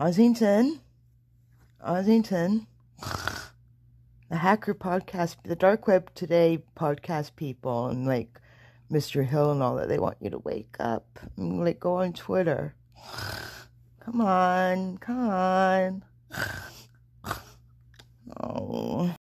Ossington, Ossington, the hacker podcast, the dark web today podcast people, and like Mr. Hill and all that, they want you to wake up and like go on Twitter. Come on, come on. Oh.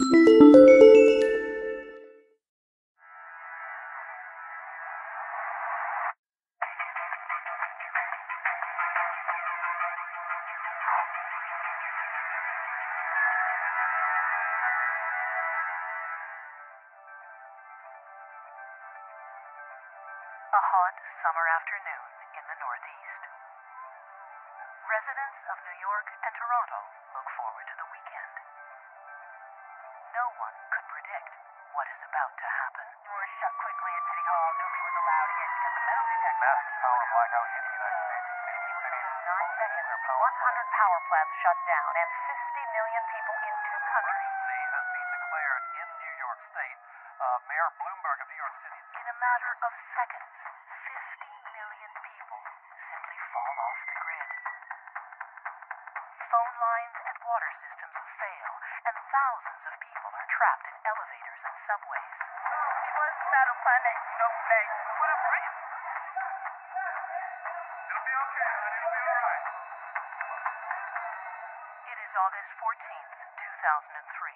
August 14th, 2003,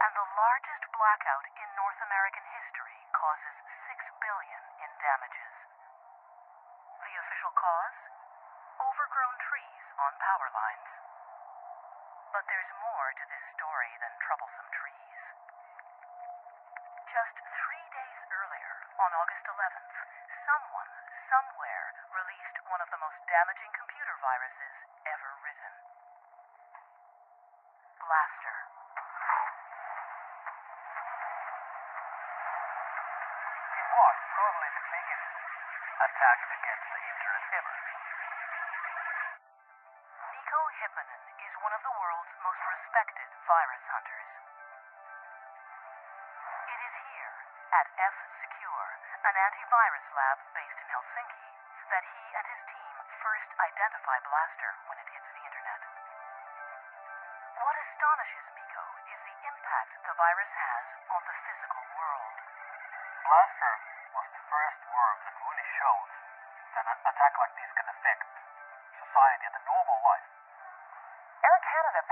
and the largest blackout in North American history causes 6 billion in damages. The official cause? Overgrown trees on power lines. But there's more to this story than troublesome trees. Just three days earlier, on August 11th, someone, somewhere, released one of the most damaging computer viruses ever written. Blaster. It was probably the biggest attack against the internet ever. Mikko Hyppönen is one of the world's most respected virus hunters. It is here, at F Secure, an antivirus lab based in Helsinki, that he and his team first identify Blaster when it hits the internet. What astonishes Mikko is the impact the virus has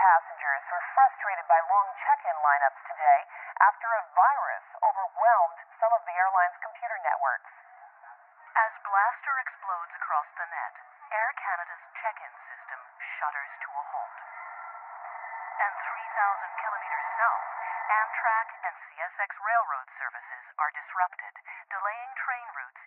passengers were frustrated by long check-in lineups today after a virus overwhelmed some of the airline's computer networks. As Blaster explodes across the net, Air Canada's check-in system shudders to a halt. And 3,000 kilometers south, Amtrak and CSX railroad services are disrupted, delaying train routes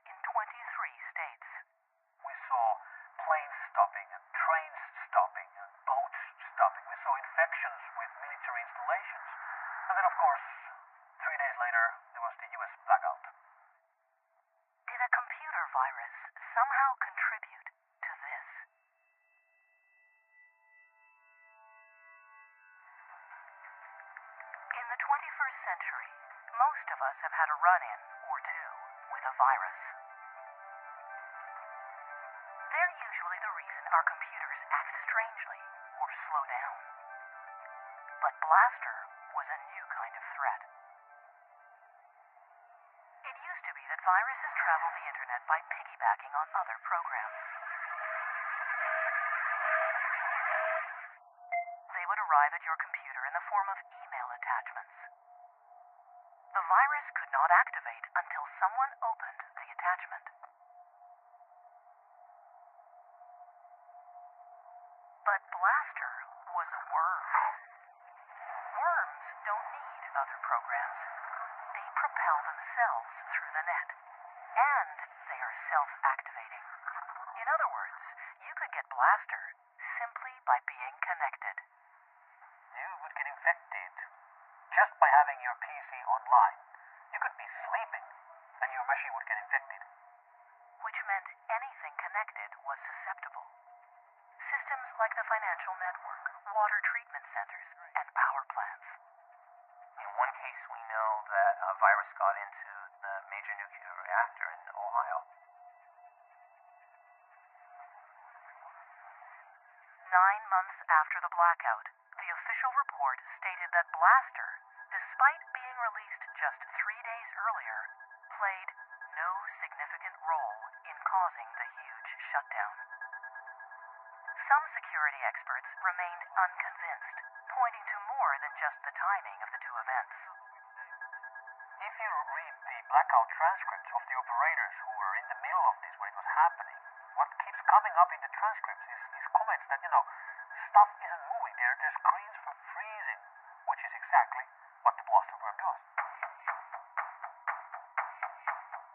our computers act strangely or slow down. But Blaster was a new kind of threat. It used to be that viruses travel the internet by piggybacking on other programs. They would arrive at your computer in the form of email attachments. The virus could not activate until someone opened the attachment. But Blaster was a worm. Worms don't need other programs. They propel themselves through the net. And they are self-activating. In other words, you could get Blaster simply by being connected. You would get infected just by having your PC online. You could be sleeping and your machine would get infected. which meant anything connected was susceptible. Systems like the financial network, water treatment centers, and power plants. In one case, we know that a virus got into the major nuclear reactor in Ohio. nine months after the blackout, the official report stated that Blaster, despite being released just three days earlier, played no significant role in causing the huge shutdown. Some security experts remained unconvinced, pointing to more than just the timing of the two events. If you read the blackout transcripts of the operators who were in the middle of this when it was happening, what keeps coming up in the transcripts is, is comments that, you know, stuff isn't moving. Their, their screens were freezing, which is exactly what the blaster worm does.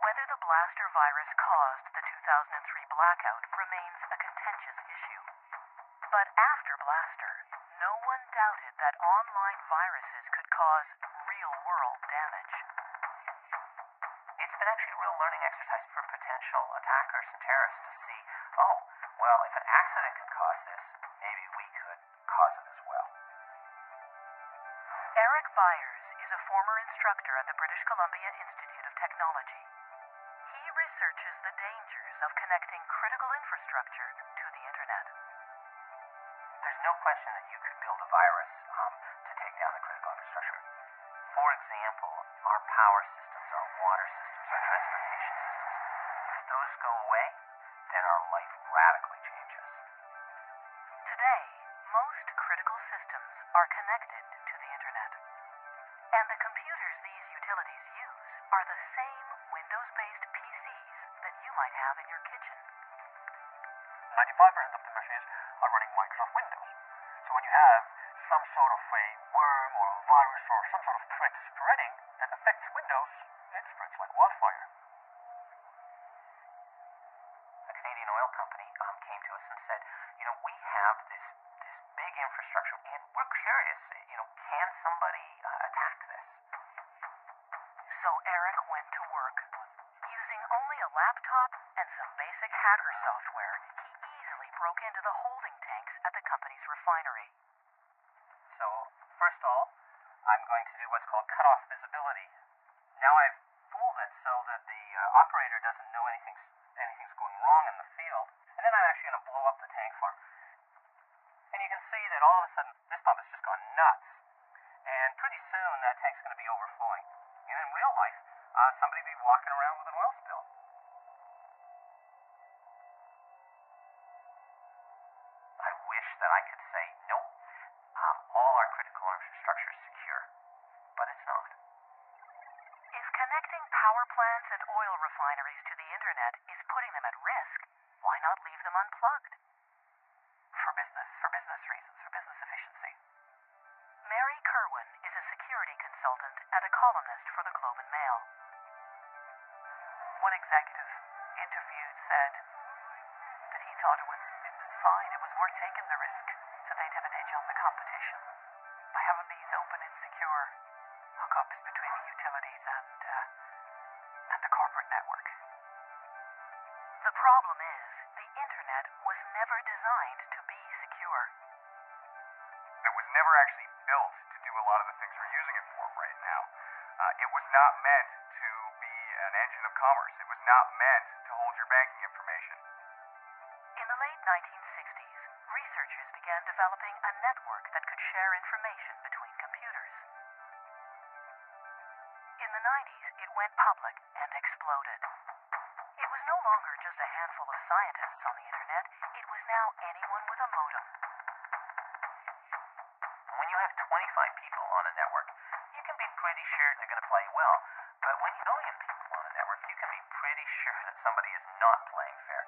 Whether the blaster virus caused the 2003 blackout remains a contentious issue. But after Blaster, no one doubted that online viruses could cause Byres is a former instructor at the British Columbia Institute of Technology. He researches the dangers of connecting critical infrastructure to the internet. There's no question that you could build a virus um, to take down the critical infrastructure. For example, our power systems, our water systems, our transportation systems. If those go away, then our life radically 95% of the machines are running Microsoft Windows. So when you have some sort of a worm or a virus or some sort of threat spreading that affects Windows, it spreads like wildfire. A Canadian oil company um, came to us and said, you know, we have this this big infrastructure, and we're curious, you know, can somebody uh, attack this? So Eric went to work. Using only a laptop and some basic hacker software, he easily broke into the holding tanks at the company's refinery. So, first of all, I'm going to do what's called cutoff visibility. Now I've fooled it so that the uh, operator doesn't know anything's, anything's going wrong in the field, and then I'm actually going to blow up the tank farm. And you can see that all of a sudden, this pump has just gone nuts. And pretty soon, that tank's going to be overflowing. And in real life, uh, somebody will be walking around with an oil spill. Plants and oil refineries to the internet is putting them at risk, why not leave them unplugged? For business, for business reasons, for business efficiency. Mary Kirwan is a security consultant and a columnist for the Globe and Mail. One executive interviewed said that he thought it was, it was fine, it was worth taking the risk, so they'd have an edge on the competition by having these open and secure hookups The problem is, the internet was never designed to be secure. It was never actually built to do a lot of the things we're using it for right now. Uh, it was not meant to be an engine of commerce. It was not meant to hold your banking information. In the late 1960s, researchers began developing a network that could share information between computers. In the 90s, it went public and exploded. It was no longer just a handful of scientists on the internet, it was now anyone with a modem. When you have 25 people on a network, you can be pretty sure they're going to play well. But when you have a million people on a network, you can be pretty sure that somebody is not playing fair.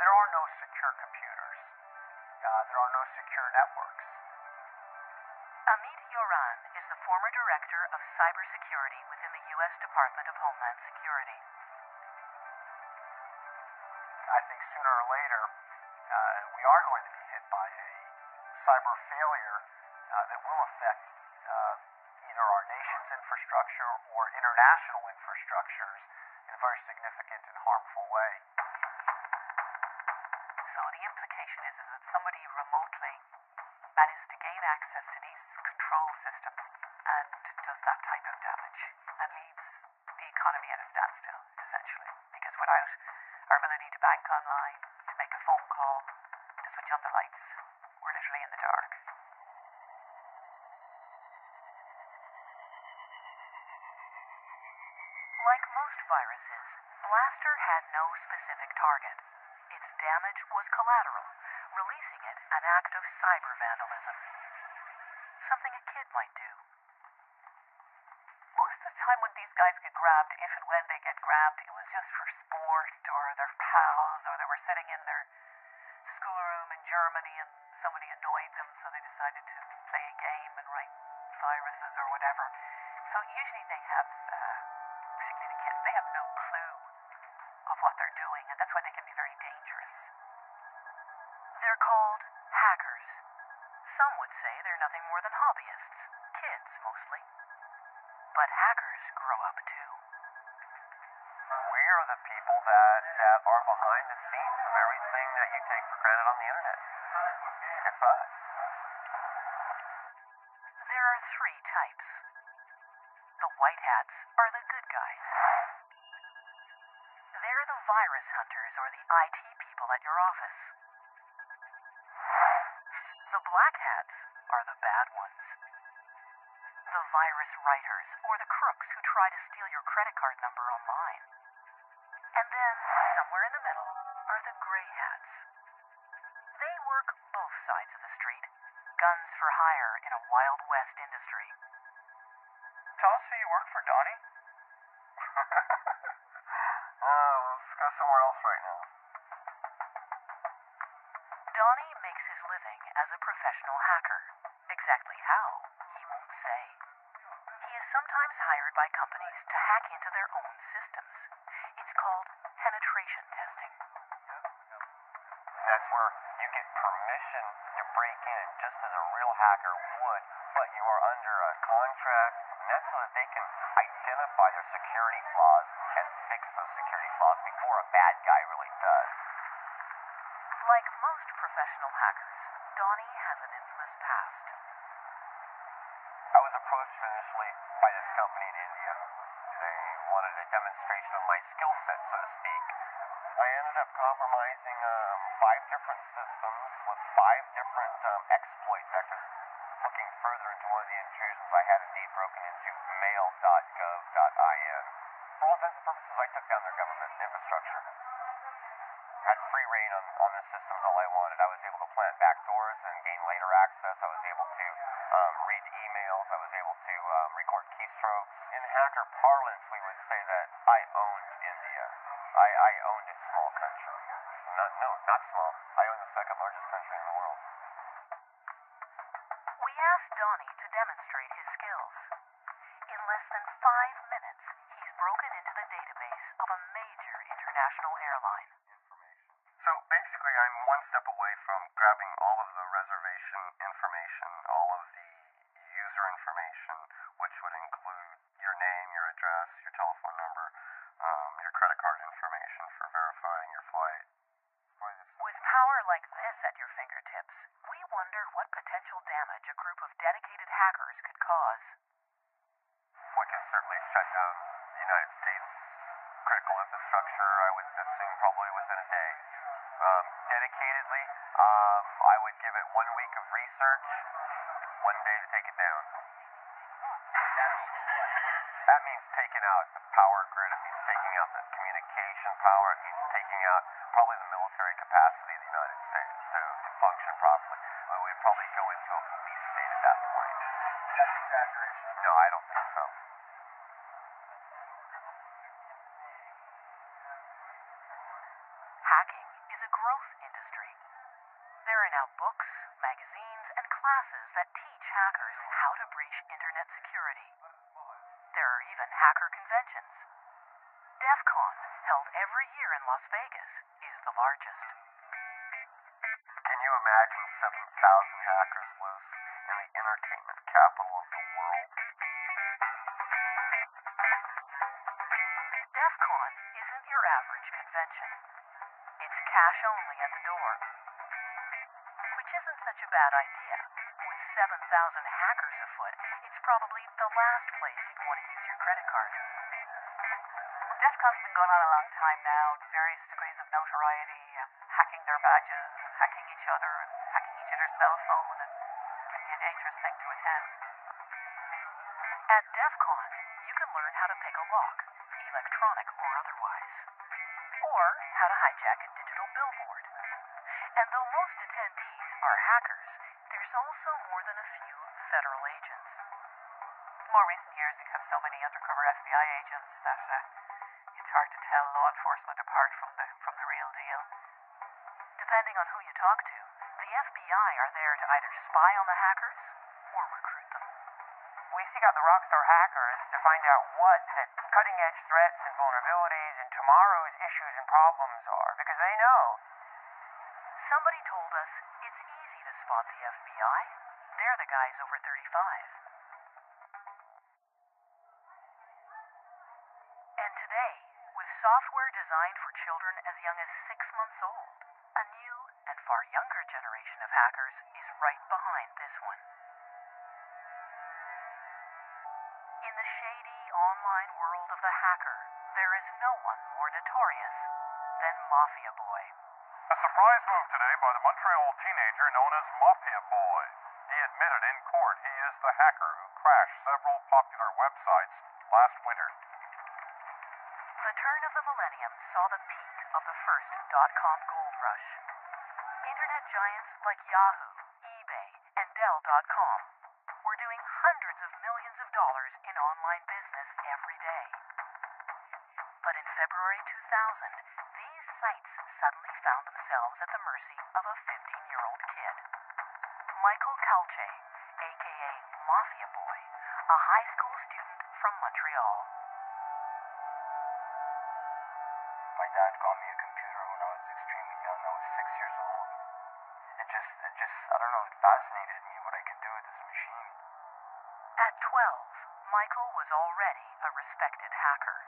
There are no secure computers. Uh, there are no secure networks. Amit Yoran is the former director of cybersecurity within the U.S. Department of Homeland Security. I think sooner or later uh, we are going to be hit by a cyber failure uh, that will affect uh, either our nation's infrastructure or international infrastructures in a very significant and harmful way. So the implication is, is that somebody remotely manages to gain access to these control systems and does that type of damage and leaves the economy at a standstill, essentially. Because without our ability to bank online, to make a phone call, to switch on the lights. We're literally in the dark. Like most viruses, Blaster had no specific target. Its damage was collateral, releasing it an act of cyber vandalism. Something a kid might do. Most of the time when these guys get grabbed, if and when they get grabbed, it was just for sport or their pals or they were sitting in their schoolroom in Germany and somebody annoyed them so they decided to play a game and write viruses or whatever. So usually they have, they have no clue of what they're doing and that's why they can be very dangerous. They're called hackers. Some would say they're nothing more than hobbyists, kids mostly. But hackers grow up too. We are the people that, that are behind the scenes of everything that you take for granted on the internet. It's us. Hunters or the IT people at your office. The black hats are the bad ones. The virus writers or the crooks who try to steal your credit card number online. And then, somewhere in the middle, are the gray hats. They work both sides of the street, guns for hire in a Wild West industry. Tell us who you work for, Donnie. Right now. Donnie makes his living as a professional hacker. Exactly how, he won't say. He is sometimes hired by companies to hack into their own systems. It's called penetration testing. That's where you get permission to break in just as a real hacker would, but you are under a contract, and that's so that they can identify their security flaws and fix those security before a bad guy really does. Like most professional hackers, Donnie has an infamous past. I was approached initially by this company in India. They wanted a demonstration of my skill set, so to speak. I ended up compromising um, five different systems with five different um, exploit vectors. Looking further into one of the intrusions, I had indeed broken into mail.gov.in. For all intents and purposes, I took down their on, on the systems all I wanted. I was able to plant backdoors and gain later access. I was able to um, read emails. I was able to um, record keystrokes. In hacker parlance, we would say that I owned India. I, I owned a small country. Not, no, not small. I own the second largest country in the world. We asked Donnie to demonstrate his skills. In less than five minutes, he's broken into the database of a major international airline. So basically, I'm one step away from grabbing all of the reservation information, all of the user information, which would include your name, your address, your telephone number, um, your credit card information for verifying your flight. With power like this at your fingertips, we wonder what potential damage a group of dedicated hackers could cause. We can certainly shut down the United States critical infrastructure, I would assume probably within a day. Um, dedicatedly, um, I would give it one week of research, one day to take it down. That means taking out the power grid, it means taking out the communication power, it means taking out probably the military capacity of the United States to, to function properly. We would probably go into a police state at that point. That's. No, I don't think so. Hacking is a growth industry. There are now books, magazines, and classes that teach hackers how to breach internet security. There are even hacker conventions. DEF CON, held every year in Las Vegas, is the largest. Can you imagine 7,000 hackers loose in the entertainment capital of the world? DEF CON isn't your average convention. It's cash only at the door. Which isn't such a bad idea. With 7,000 hackers afoot, it's probably the last place you'd want to use your credit card. DEF CON's been going on a long time now, various degrees of notoriety, um, hacking their badges, hacking each other, hacking each other's cell phone, and can be a dangerous thing to attend. At DEF CON, you can learn how to pick a lock, electronic or otherwise, or how to hijack a digital billboard. And though most attendees are hackers, there's also more than a few federal agents. In more recent years, we have so many undercover FBI agents that uh, law enforcement apart from the from the real deal. Depending on who you talk to, the FBI are there to either spy on the hackers or recruit them. We seek out the rockstar hackers to find out what the cutting edge threats and vulnerabilities and tomorrow's issues and problems are, because they know. Somebody told us it's easy to spot the FBI. They're the guys over 35. Hackers is right behind this one. In the shady online world of the hacker, there is no one more notorious than Mafia Boy. A surprise move today by the Montreal teenager known as Mafia Boy. He admitted in court he is the hacker who crashed several popular websites last winter. The turn of the millennium saw the peak of the first dot-com gold rush. Internet giants like Yahoo, eBay, and Dell.com were doing hundreds of millions of dollars in online business every day. But in February 2000, these sites suddenly found themselves at the mercy of a 15-year-old kid. Michael Calce, aka Mafia Boy, a high school student from Montreal. My dad got me a computer don't know, it fascinated me what I could do with this machine. At 12, Michael was already a respected hacker.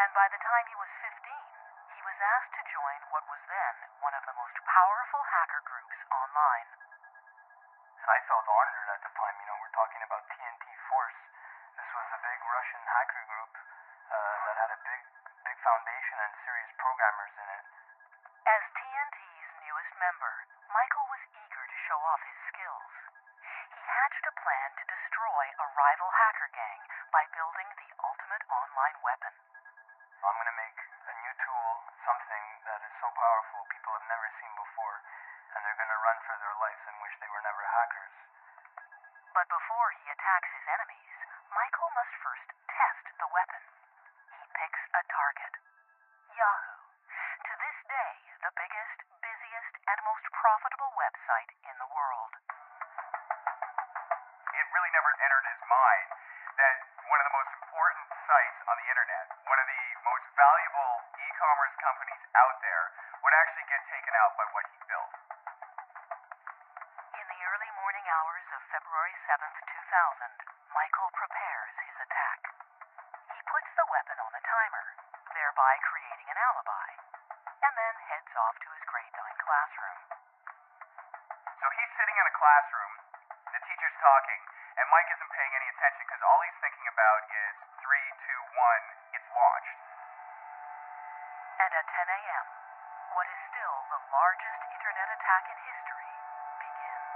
And by the time he was 15, he was asked to join what was then one of the most powerful hacker groups online. And I felt honored at the time. You know, we're talking about TNT Force. This was a big Russian hacker group uh, that had a big, big foundation and serious programmers in it. As TNT's newest member, Michael was eager to show off his skills. He hatched a plan to destroy a rival hacker gang by building the ultimate online weapon. I'm gonna make a new tool, something that is so powerful people have never seen before, and they're gonna run for their lives and wish they were never hackers. But before he attacks his enemies, Michael must first test the weapon. He picks a target Yahoo. To this day, the biggest, busiest, and most profitable website in the world. It never entered his mind that one of the most important sites on the internet, one of the most valuable e-commerce companies out there, would actually get taken out by what he built. In the early morning hours of February 7th, 2000, Michael prepares his attack. He puts the weapon on a timer, thereby creating an alibi, and then heads off to his grade 9 classroom. So he's sitting in a classroom, the teacher's talking, and Mike isn't paying any attention because all he's thinking about is three, two, one, it's launched. And at 10 a.m., what is still the largest internet attack in history begins.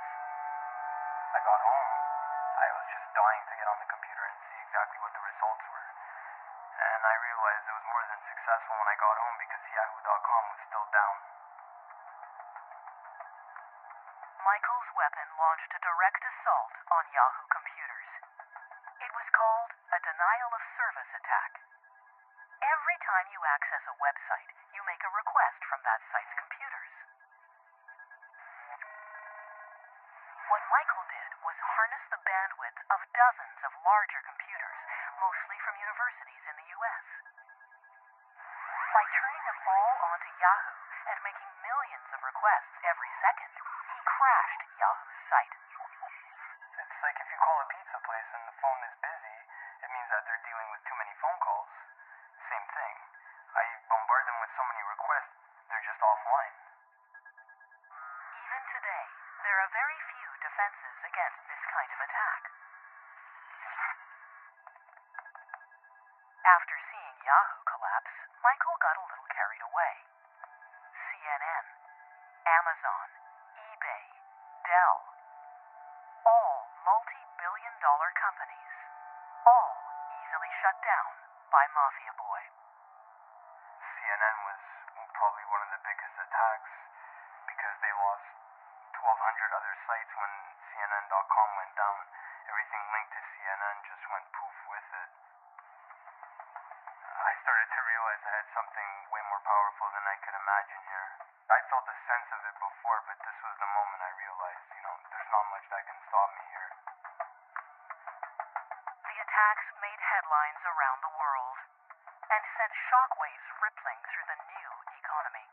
I got home. I was just dying to get on the computer and see exactly what the results were. And I realized it was more than successful when I got home because Yahoo.com was still down. Michael's weapon launched a direct assault on Yahoo denial of service attack. Every time you access a website, you make a request from that site's computers. What Michael did was harness the bandwidth of dozens of larger computers, mostly from universities in the U.S. By turning them all onto Yahoo and making millions of requests every second, he crashed Yahoo's site. It's like if you call a pizza place and the phone is busy, it means that they're dealing with too many phone calls. Same thing. I bombard them with so many requests, they're just offline. Even today, there are very few defenses against this kind of attack. After seeing Yahoo collapse, Michael got a little carried away. CNN, Amazon, eBay, Dell, all multi billion dollar companies, all easily shut down by Mafia Boy. CNN was probably one of the biggest attacks because they lost 1,200 other sites when CNN.com went down. Everything linked to CNN just went poof with it. I started to realize I had something way more powerful than I could imagine here. I felt a sense of it before, but this was the moment I realized, you know, there's not much that can stop me here. The attacks made headlines around the world and sent shockwaves rippling through the new economy.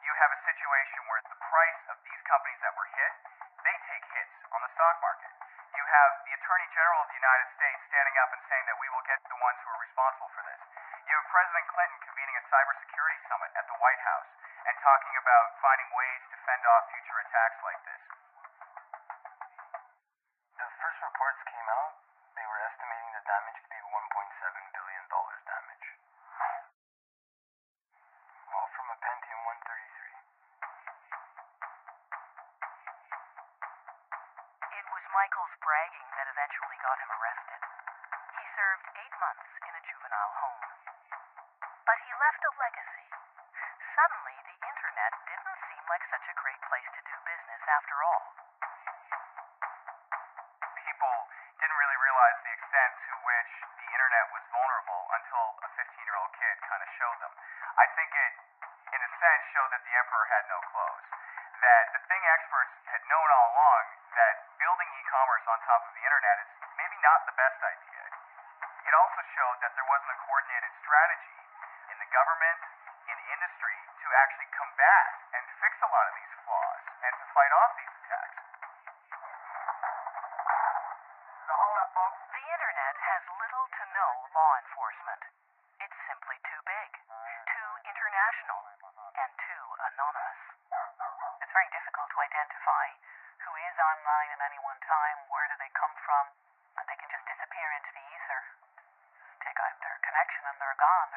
You have a situation where the price of these companies that were hit, they take hits on the stock market. You have the Attorney General of the United States standing up and saying that we will get the ones who are responsible for this. You have President Clinton convening a cybersecurity summit at the White House and talking about finding ways to fend off future attacks like this. The first reports came out, they were estimating the damage to be $1.7 billion damage. All from a Pentium 133. It was Michael's bragging that eventually got him arrested. He served eight months in a juvenile home. But he left a legacy. Suddenly, the internet didn't seem like such a great place to do business after all. People didn't really realize the extent to which the internet was vulnerable until a 15 year old kid kind of showed them. I think it, in a sense, showed that the emperor had no clothes. That the thing experts had known all along that building e commerce on top of the internet is maybe not the best idea. It also showed that there wasn't a coordinated strategy government, in industry, to actually combat and fix a lot of these flaws and to fight off these attacks. The internet has little to no law enforcement. It's simply too big, too international, and too anonymous. It's very difficult to identify who is online at any one time, where do they come from, and they can just disappear into the ether. Take out their connection and they're gone.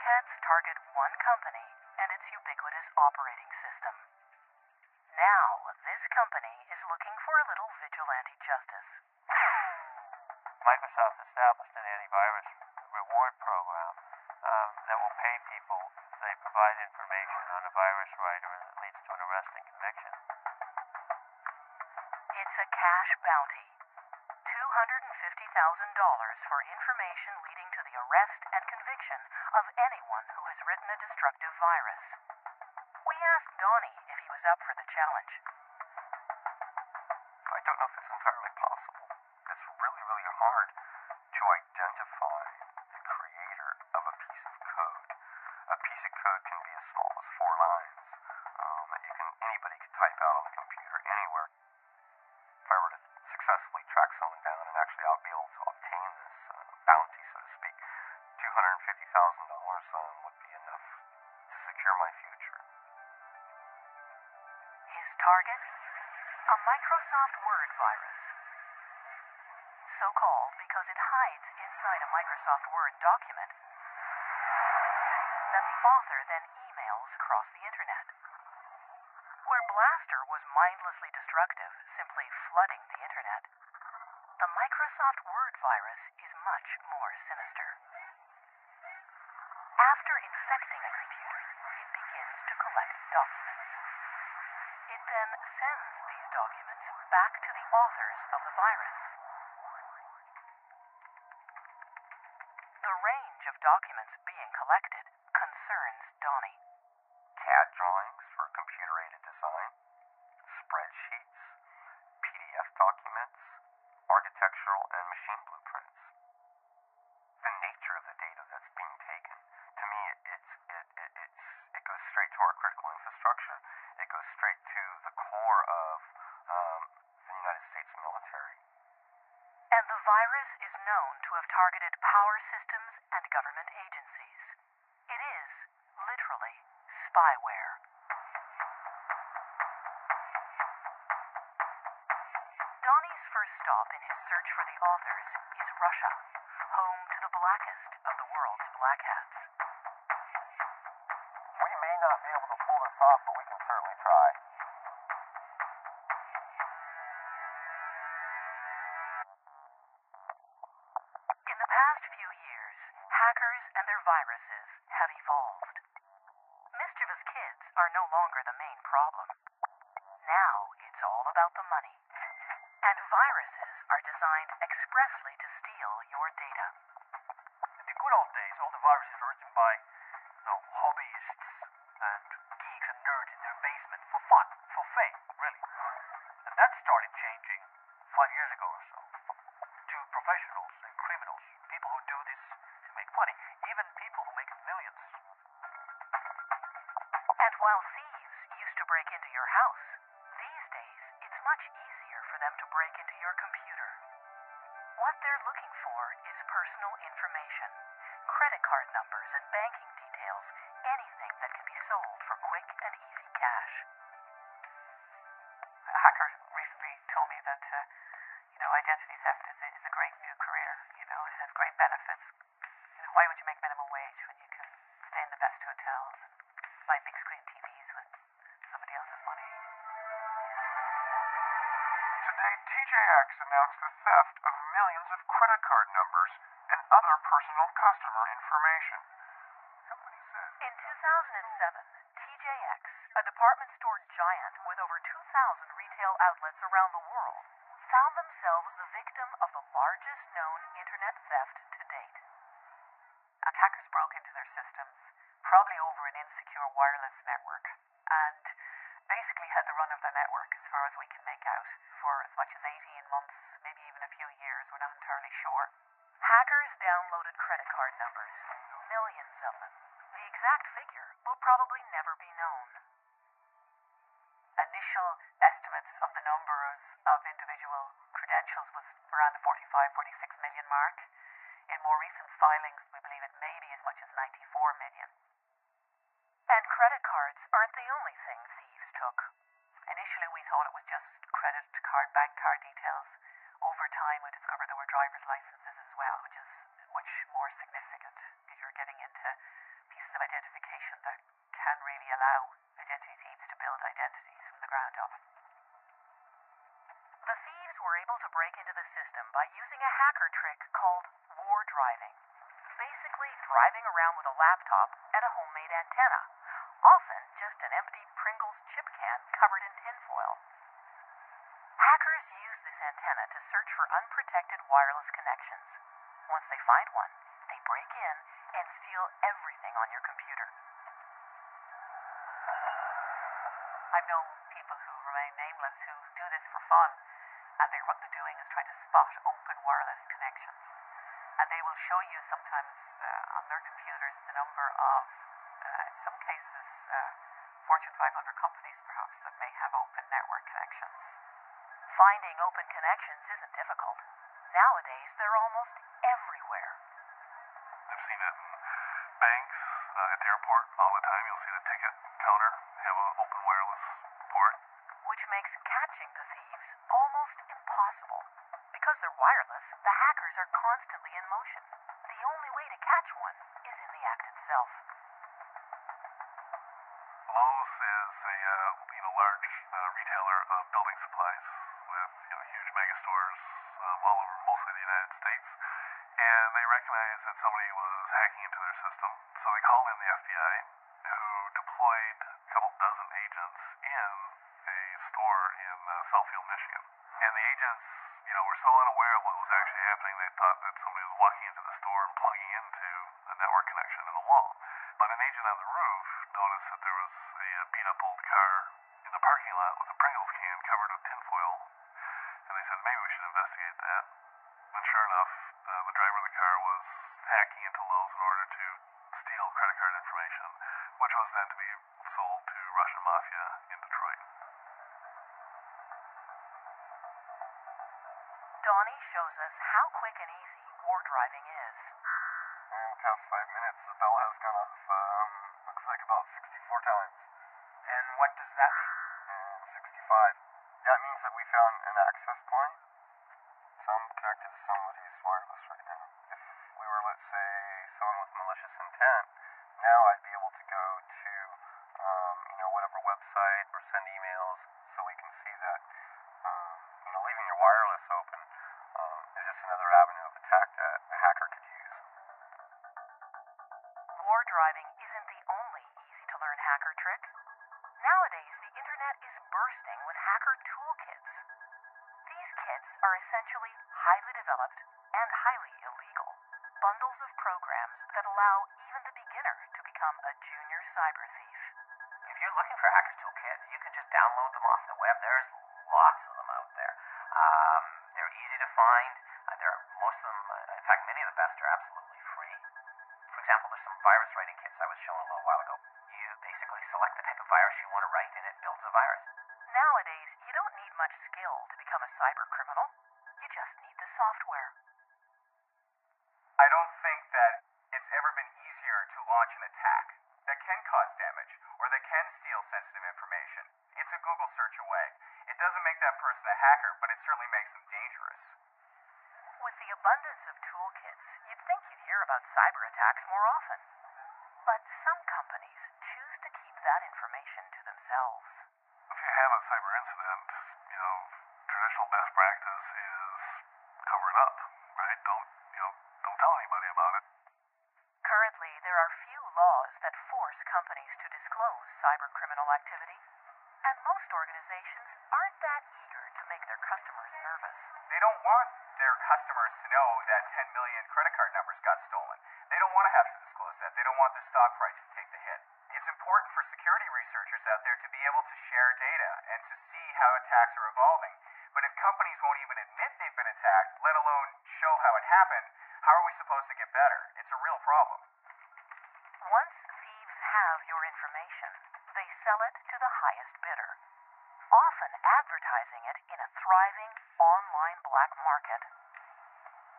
Black target one company and its ubiquitous operating system. Now, this company is looking for a little vigilante justice. Microsoft established an antivirus reward program um, that will pay people if they provide information on a virus writer and that leads to an arrest and conviction. It's a cash bounty. $250,000 for information leading to the arrest and conviction of anyone who has written a destructive virus. We asked Donnie if he was up for the challenge. Called because it hides inside a Microsoft Word document that the author then emails across the internet. Where Blaster was mindlessly destructive, simply flooding the internet, the Microsoft Word virus is much more sinister. After infecting a computer, it begins to collect documents. It then sends these documents back to the authors of the virus. Documents being collected concerns Donnie. CAD drawings for computer aided design, spreadsheets, PDF documents, architectural and machine blueprints. The nature of the data that's being taken, to me, it, it's, it, it, it's, it goes straight to our critical infrastructure. It goes straight to the core of um, the United States military. And the virus is known to have targeted power systems authors is Russia, home to the blackest of the world's black hats. We may not be able to pull this off, your house, these days it's much easier for them to break into your computer. What they're looking for is personal information, credit card numbers and banking details, anything that can be sold for quick and easy cash. A hacker recently told me that, uh, Announced the theft of millions of credit card numbers and other personal customer information. In 2007, TJX, a department store giant with over 2,000 retail outlets around the world, found themselves the victim of the largest known internet theft to date. And hackers broke into their systems, probably over an insecure wireless network, and basically had the run of the network as far as we can make out for as much as 18 months, maybe even a few years. We're not entirely sure. Hackers downloaded credit card numbers, millions of them. The exact figure will probably never be known. Initial estimates of the numbers of individual credentials was around the 45, 46 million mark. In more recent filings, we believe it may be as much as 94 million. And credit cards aren't the only thing thieves took. Initially, we thought it was just credit card, bank card details. Over time, we discovered there were driver's licenses as well, which is much more significant because you're getting into pieces of identification that can really allow identity thieves to build identities from the ground up. The thieves were able to break into the system by using a hacker trick called war driving. Basically, driving around with a laptop and a homemade antenna, often just an empty Pringles chip can covered in tinfoil. Hackers use this antenna to search for unprotected wireless connections. Once they find one, they break in and steal everything on your computer. I've known people who remain nameless who do this for fun, and they, what they're doing is trying to spot wireless connections. And they will show you sometimes uh, on their computers the number of, uh, in some cases, uh, Fortune 500 companies perhaps that may have open network connections. Finding open connections isn't difficult. Nowadays, they're almost everywhere. I've seen it in banks, uh, at the airport all the time. You'll see the ticket counter have an open wireless port. which makes catching the thieves almost impossible. Because they're wireless, the hackers are constantly in motion. The only way to catch one is in the act itself. Lowe's is a uh, you know large uh, retailer of building supplies with you know huge mega stores um, all over mostly the United States, and they recognized that somebody was hacking into their system, so they called in the FBI, who deployed a couple dozen agents in a store in uh, Southfield, Michigan, and the agents you know were so unaware of what was actually happening they thought that somebody was walking into the store and plugging into a network connection in the wall. But an agent on the roof noticed that there was a uh, beat up old car in the parking lot with a Pringles can covered with tinfoil, and they said maybe we should investigate that. And sure enough, uh, the driver of the car was hacking into Lowe's in order to steal credit card information, which was then to be sold to Russian mafia in Detroit. Donnie shows us how quick and easy war driving is. In past five minutes, the bell has Four times. And what does that mean? Mm, 65. That means that we found an access point. Some I'm connected to somebody's wireless right now. If we were, let's say, someone with malicious intent, now I'd be hacker trick. Nowadays, the internet is bursting with hacker toolkits. These kits are essentially highly developed and highly illegal bundles of programs that allow even the beginner to become a junior cyber thief. If you're looking for Hacker toolkits, you can just download them off the web. There's lots of them out there. Um, they're easy to find. Uh, there are most of them, uh, in fact, many of the best are absolutely free. For example, there's some virus writing kits I was showing a little while ago. You basically select the type of virus you want to write, and it builds a virus. Nowadays, you don't need much skill to become a cyber criminal. You just need the software. I don't think that it's ever been easier to launch an attack that can cause damage or that can steal sensitive information. It's a Google search away. It doesn't make that person a hacker, but it certainly makes them dangerous. With the abundance of toolkits, you'd think you'd hear about cyber attacks more often. But some companies choose to keep that information to themselves. If you have a cyber incident, you know, traditional best practice is cover it up, right? Don't, you know, don't tell anybody about it. Currently, there are few laws that force companies to disclose cyber criminal activity, and most organizations aren't that eager to make their customers nervous. They don't want their customers to know that 10 million credit card numbers got stolen. They don't want to have to disclose that. They don't want their stock price to take the hit. It's important for security researchers out there to be able to share data and to see how attacks are evolving. But if companies won't even admit they've been attacked, let alone show how it happened, how are we supposed to get better? It's a real problem. Once thieves have your information, they sell it to the highest bidder, often advertising it in a thriving online black market.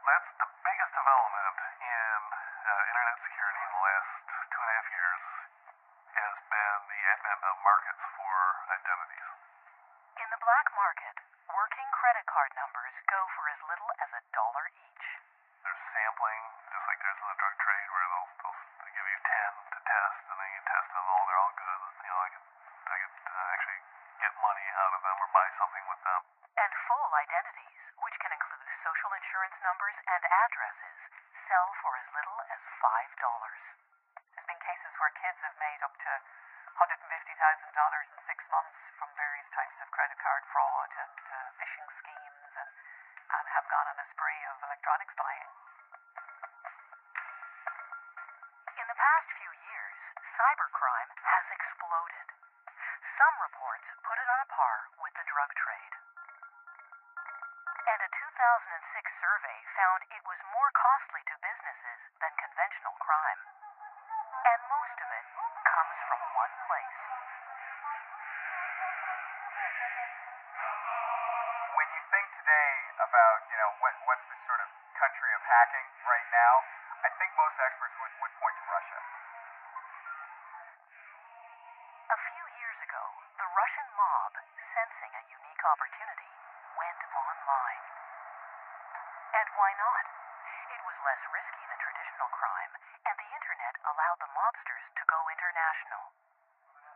That's the biggest development in uh, internet security in the last two and a half years has been the advent of markets for identities. In the black market, working credit card numbers go for as little as a dollar each. There's sampling, just like there's in the drug trade, where they'll, they'll, they'll give you 10 to test, and then you test them, oh, they're all good. You know, I could, I could uh, actually get money out of them or buy something with them. And full identities, which can include social insurance numbers and addresses, sell for as little as $5. There's been cases where kids have made up to $150,000 in six months from various types of credit card fraud and uh, phishing schemes and, and have gone on a spree of electronics buying. In the past few years, cybercrime has exploded. Some reports put it on a par with the drug trade. And a 2006 survey found it was more costly to businesses than conventional crime. And most of it comes from one place. When you think today about, you know, what, what's the sort of country of hacking right now, I think most experts would, would point to Russia. A few years ago, the Russian mob, sensing a unique opportunity, went online. And why not? It was less risky than traditional crime, and the internet allowed the mobsters to go international.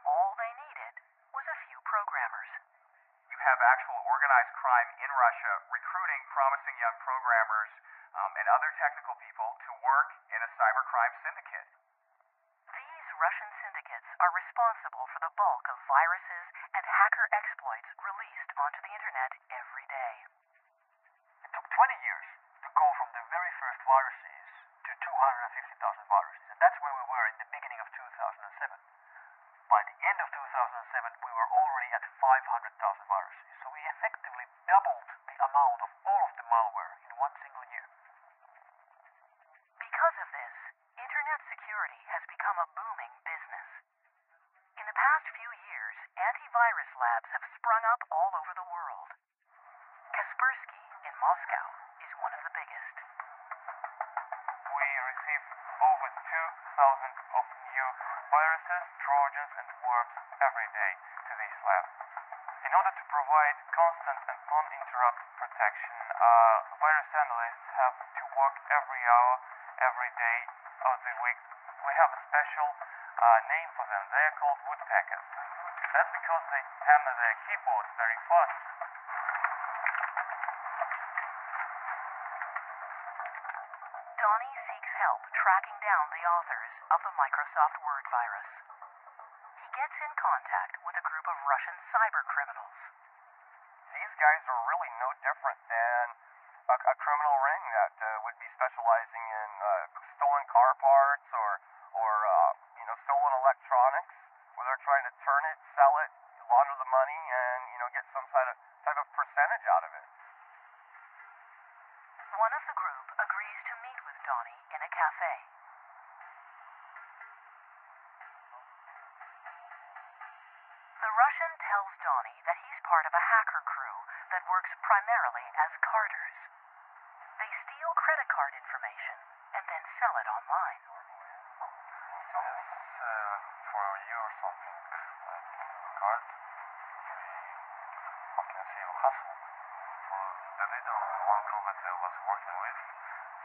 All they needed was a few programmers. You have actual organized crime in Russia recruiting promising young programmers um, and other technical people to work in a cybercrime syndicate. These Russian syndicates are responsible for the bulk of viruses and hacker exploits released onto the internet every day. It took 20 years to go from the very first viruses to 250,000 viruses, and that's where we were in the beginning of 2007. By the end of 2007, we were already at 500,000 viruses, so we effectively doubled the amount of all of the malware in one single year. Because of this, internet security has become a booming business. In the past few years, antivirus labs have sprung up all over the world. Kaspersky in Moscow is one of the biggest. We receive over 2,000 of new viruses, trojans, and worms every day to this lab. In order to provide constant and uninterrupted protection, uh, virus analysts have to work every hour, every day of the week we have a special uh, name for them. They are called woodpeckers. That's because they hammer their keyboards very fast. Donnie seeks help tracking down the authors of the Microsoft Word virus. He gets in contact with a group of Russian cyber criminals. These guys are really no different than a, a criminal ring that uh, would be specializing in uh, stolen car parts or, or uh, you know, stolen electronics, where they're trying to turn it, sell it, launder the money, and you know, get some type of type of percentage out of it. One of the group agrees to meet with Donnie in a cafe. The Russian tells Donnie that he's part of a hacker crew that works primarily as carders. They steal credit card information and then sell it online. Yes, uh, for a year or something, like card, possible. For the little one crew that I was working with,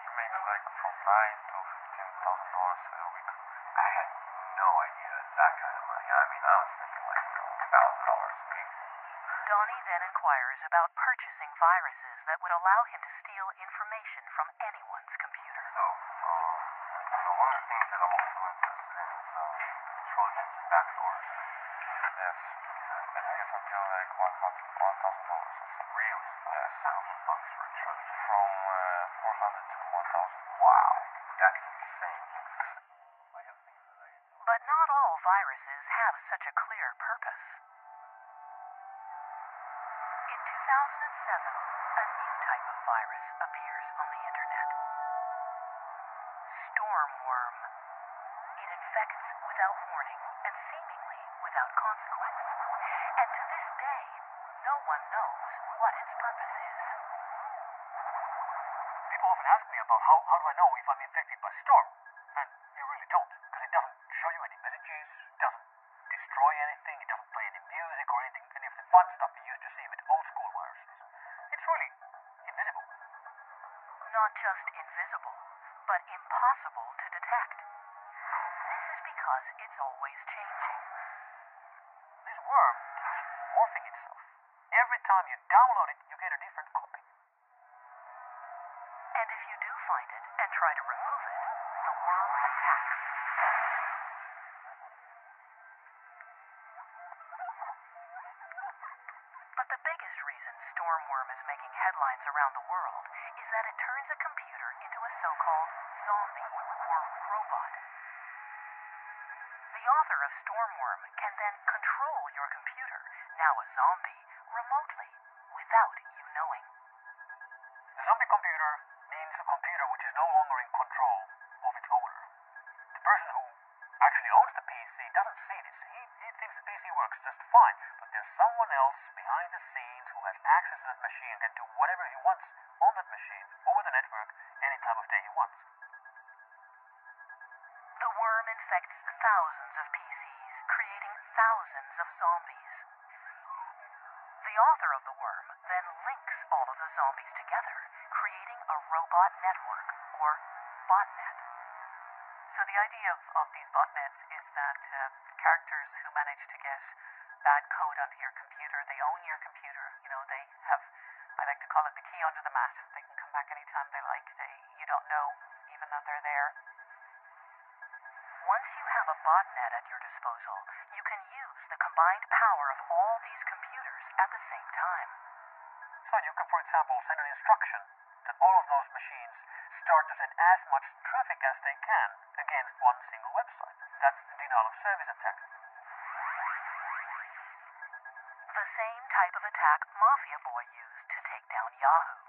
he makes like from nine to fifteen thousand dollars a week. I had no idea that kind of money. I mean, I was thinking like you know, thousand dollars a week. Donnie then inquires about purchasing viruses that would allow him to steal information from anyone's computer. So, um, so one of the things that I'm also interested in is um, Trojans and backdoors. Yes, it takes until like 100 all viruses have such a clear purpose. In 2007, a new type of virus appears on the internet. Stormworm. It infects without warning and seemingly without consequence. And to this day, no one knows what its purpose is. People often ask me about how, how do I know if I'm infected by storm? Time you download it, you get a different copy. And if you do find it and try to remove it, the worm attacks. But the biggest reason Stormworm is making headlines around the world is that it turns a computer into a so-called zombie or robot. The author of Stormworm can then control your computer, now a zombie, remotely, without you knowing. Zombie computer means a computer which is no longer in control of its owner. The person who actually owns the PC doesn't see this. He, he thinks the PC works just fine, but there's someone else behind the scenes who has access to that machine and can do whatever he wants on that machine over the network any time of day he wants. The worm infects thousands of PCs, creating thousands of zombies. The author of the worm then links all of the zombies together, creating a robot network, or botnet. So the idea of, of these botnets is that uh, characters who manage to get bad code onto your computer, they own your computer. You know, they have, I like to call it the key under the mat. They can come back anytime they like. They, you don't know even that they're there. Once you have a botnet at your disposal, you can use the combined power of all these computers at the same time. So you can, for example, send an instruction that all of those machines start to send as much traffic as they can against one single website. That's the denial of service attack. The same type of attack Mafia Boy used to take down Yahoo.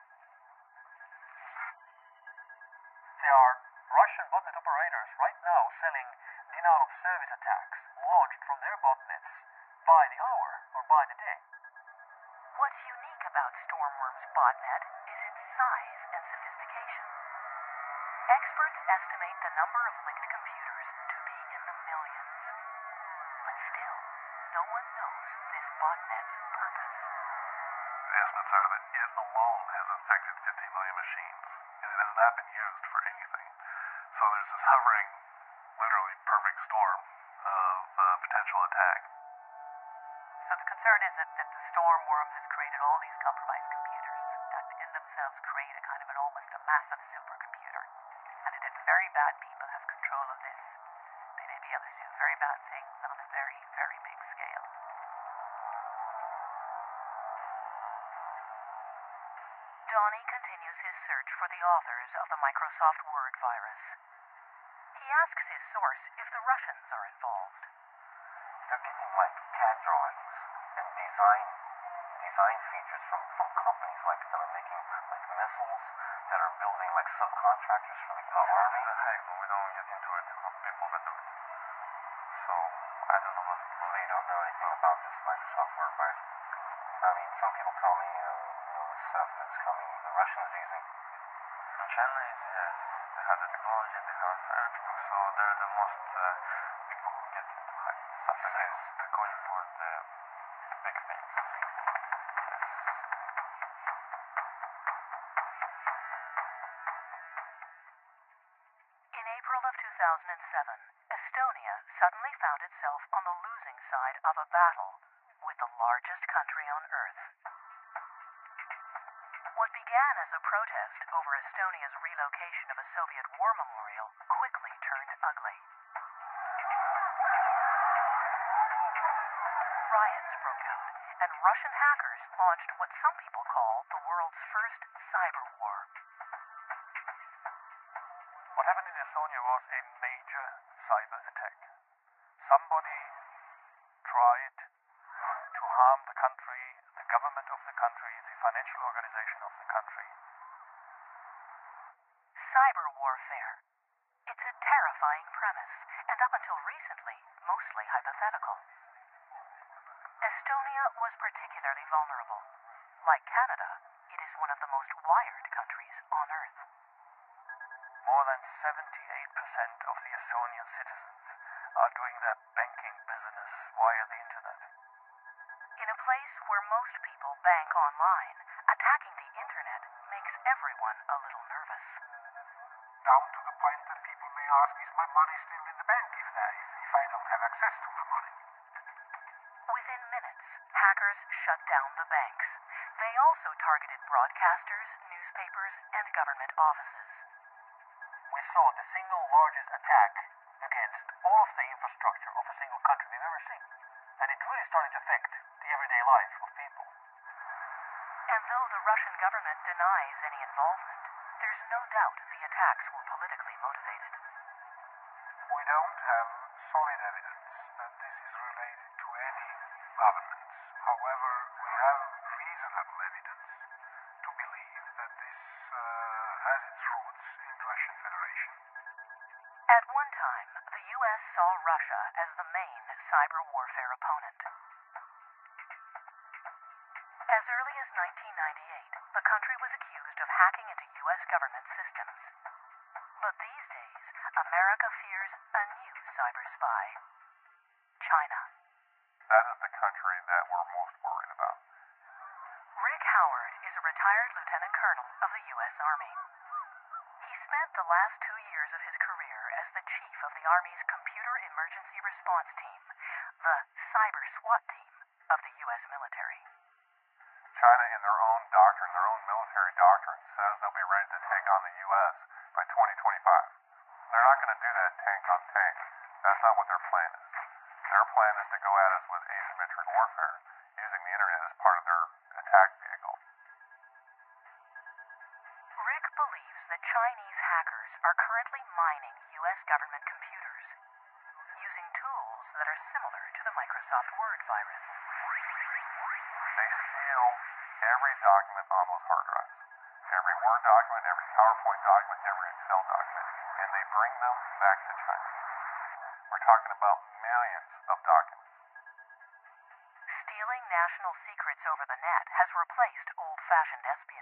There are Russian botnet operators right now selling denial of service attacks launched from their botnets BotNet is its size and sophistication. Experts estimate the number of linked computers to be in the millions. But still, no one knows this BotNet's purpose. The estimates are that it alone has infected 50 million machines, and it has not been used for anything. So there's this hovering, literally perfect storm of uh, potential attack. So the concern is that, that the storm worm has created all these compromised computers in themselves create a kind of an almost a massive supercomputer. And if very bad people have control of this, they may be able to do very bad things on a very, very big scale. Donnie continues his search for the authors of the Microsoft Word virus. He asks his source if the Russians are involved. They're getting like CAD drawings and design features from, from companies like that are making like missiles that are building like subcontractors for the, the army. Hey, we don't get into it. People that do it. So I don't know nothing. So you don't know anything about this Microsoft Word virus. I mean, some people tell me, uh, you know, this stuff is coming. The Russians using. China is yes, they have the technology, they have everything. So they're the most 2007, Estonia suddenly found itself on the losing side of a battle with the largest country on Earth. What began as a protest over Estonia's relocation of a Soviet war memorial quickly turned ugly. Riots broke out, and Russian hackers launched what some people call the world's first cyber war. Was a major cyber attack. Somebody tried to harm the country, the government of the country, the financial organization of the country. Cyber warfare. It's a terrifying premise, and up until recently, mostly hypothetical. Estonia was particularly vulnerable. Like Canada, it is one of the most wired countries on Earth. More than 78% of the Estonian citizens are doing their banking business via the internet. In a place where most people bank online, attacking the internet makes everyone a little nervous. Down to the point that people may ask, is my money still in the bank if, that, if, I don't have access to my money? Within minutes, hackers shut down the banks. They also targeted broadcasters, newspapers, and government offices. We saw the single largest attack against all of the infrastructure of a single country we've ever seen. And it really started to affect the everyday life of people. And though the Russian government denies any involvement, there's no doubt the attacks were politically motivated. We don't have solid evidence that this is related to any governments. However, the last two years of his career as the chief of the Army's Computer Emergency Response Team, the Cyber SWAT team of the U.S. military. China, in their own doctrine, their own military doctrine, says they'll be ready to take on the U.S. by 2025. They're not going to do that tank on tank. That's not what their plan is. Their plan is to go at us with asymmetric warfare, using the internet as part of their attack vehicle. Rick believes that Chinese hackers are currently mining U.S. government computers using tools that are similar to the Microsoft Word virus. They steal every document on those hard drives. Every Word document, every PowerPoint document, every Excel document. And they bring them back to China. We're talking about millions of documents. Stealing national secrets over the net has replaced old fashioned espionage.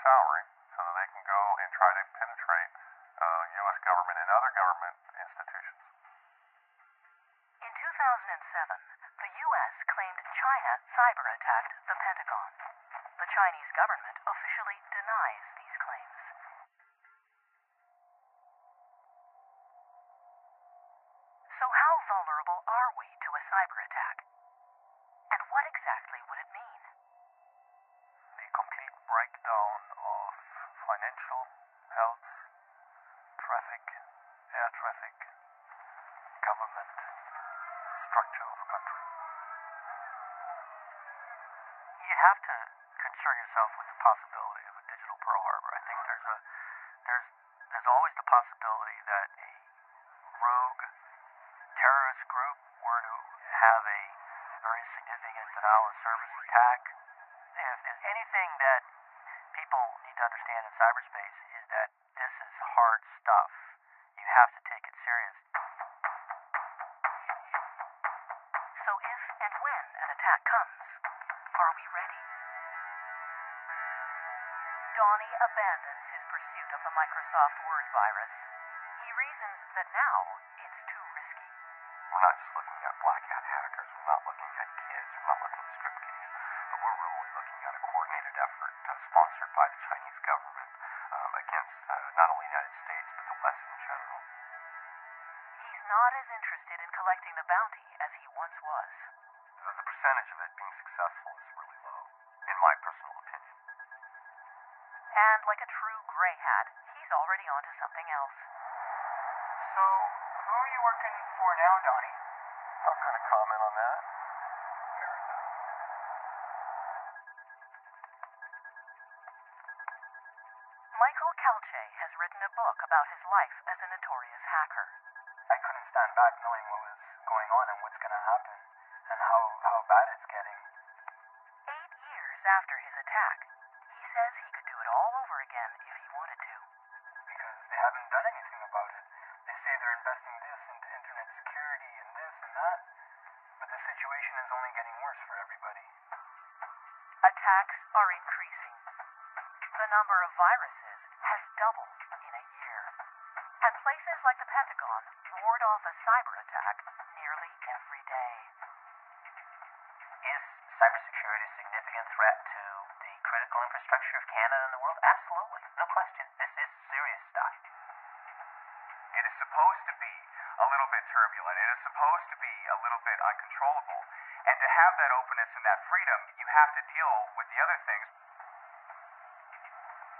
salary so that they can go and try to penetrate uh, U.S. government and other government institutions. In 2007, the U.S. claimed China cyber attacked financial, health, traffic, air traffic, government, structure of country. You have to concern yourself with the possibility of a digital Pearl Harbor. I think there's a there's there's always the possibility that a rogue terrorist group were to have a very significant denial of service attack. If there's anything that need to understand in cyberspace is that this is hard stuff. You have to take it serious. So, if and when an attack comes, are we ready? Donnie abandons his pursuit of the Microsoft Word virus. He reasons that now it's too risky. We're not just looking at black hat hackers, we're not looking like a true gray hat, he's already onto something else. So, who are you working for now, Donnie? Not going to comment on that. Michael Calce has written a book about his life as a notorious hacker. I couldn't stand back Attacks are increasing. The number of viruses has doubled in a year. And places like the Pentagon ward off a cyber attack nearly every day. Is cybersecurity a significant threat to the critical infrastructure of Canada and the world? Absolutely. No question. This is serious stuff. It is supposed to be a little bit turbulent. It is supposed to be a little bit uncontrollable. And to have that openness and that freedom, you have to deal with the other things.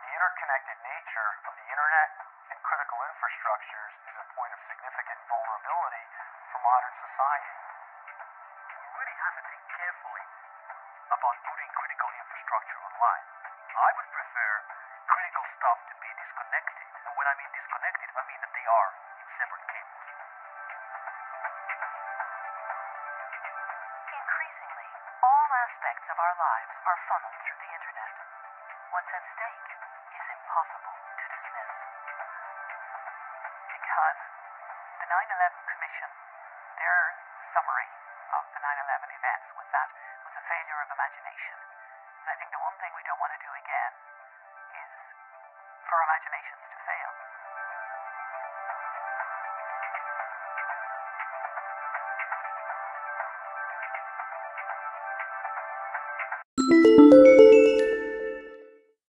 The interconnected nature of the internet and critical infrastructures is a point of significant vulnerability for modern society. Are funneled through the internet. What's at stake is impossible to dismiss. because the 9/11 Commission, their summary of the 9/11 events was that it was a failure of imagination. And I think the one thing we don't want to do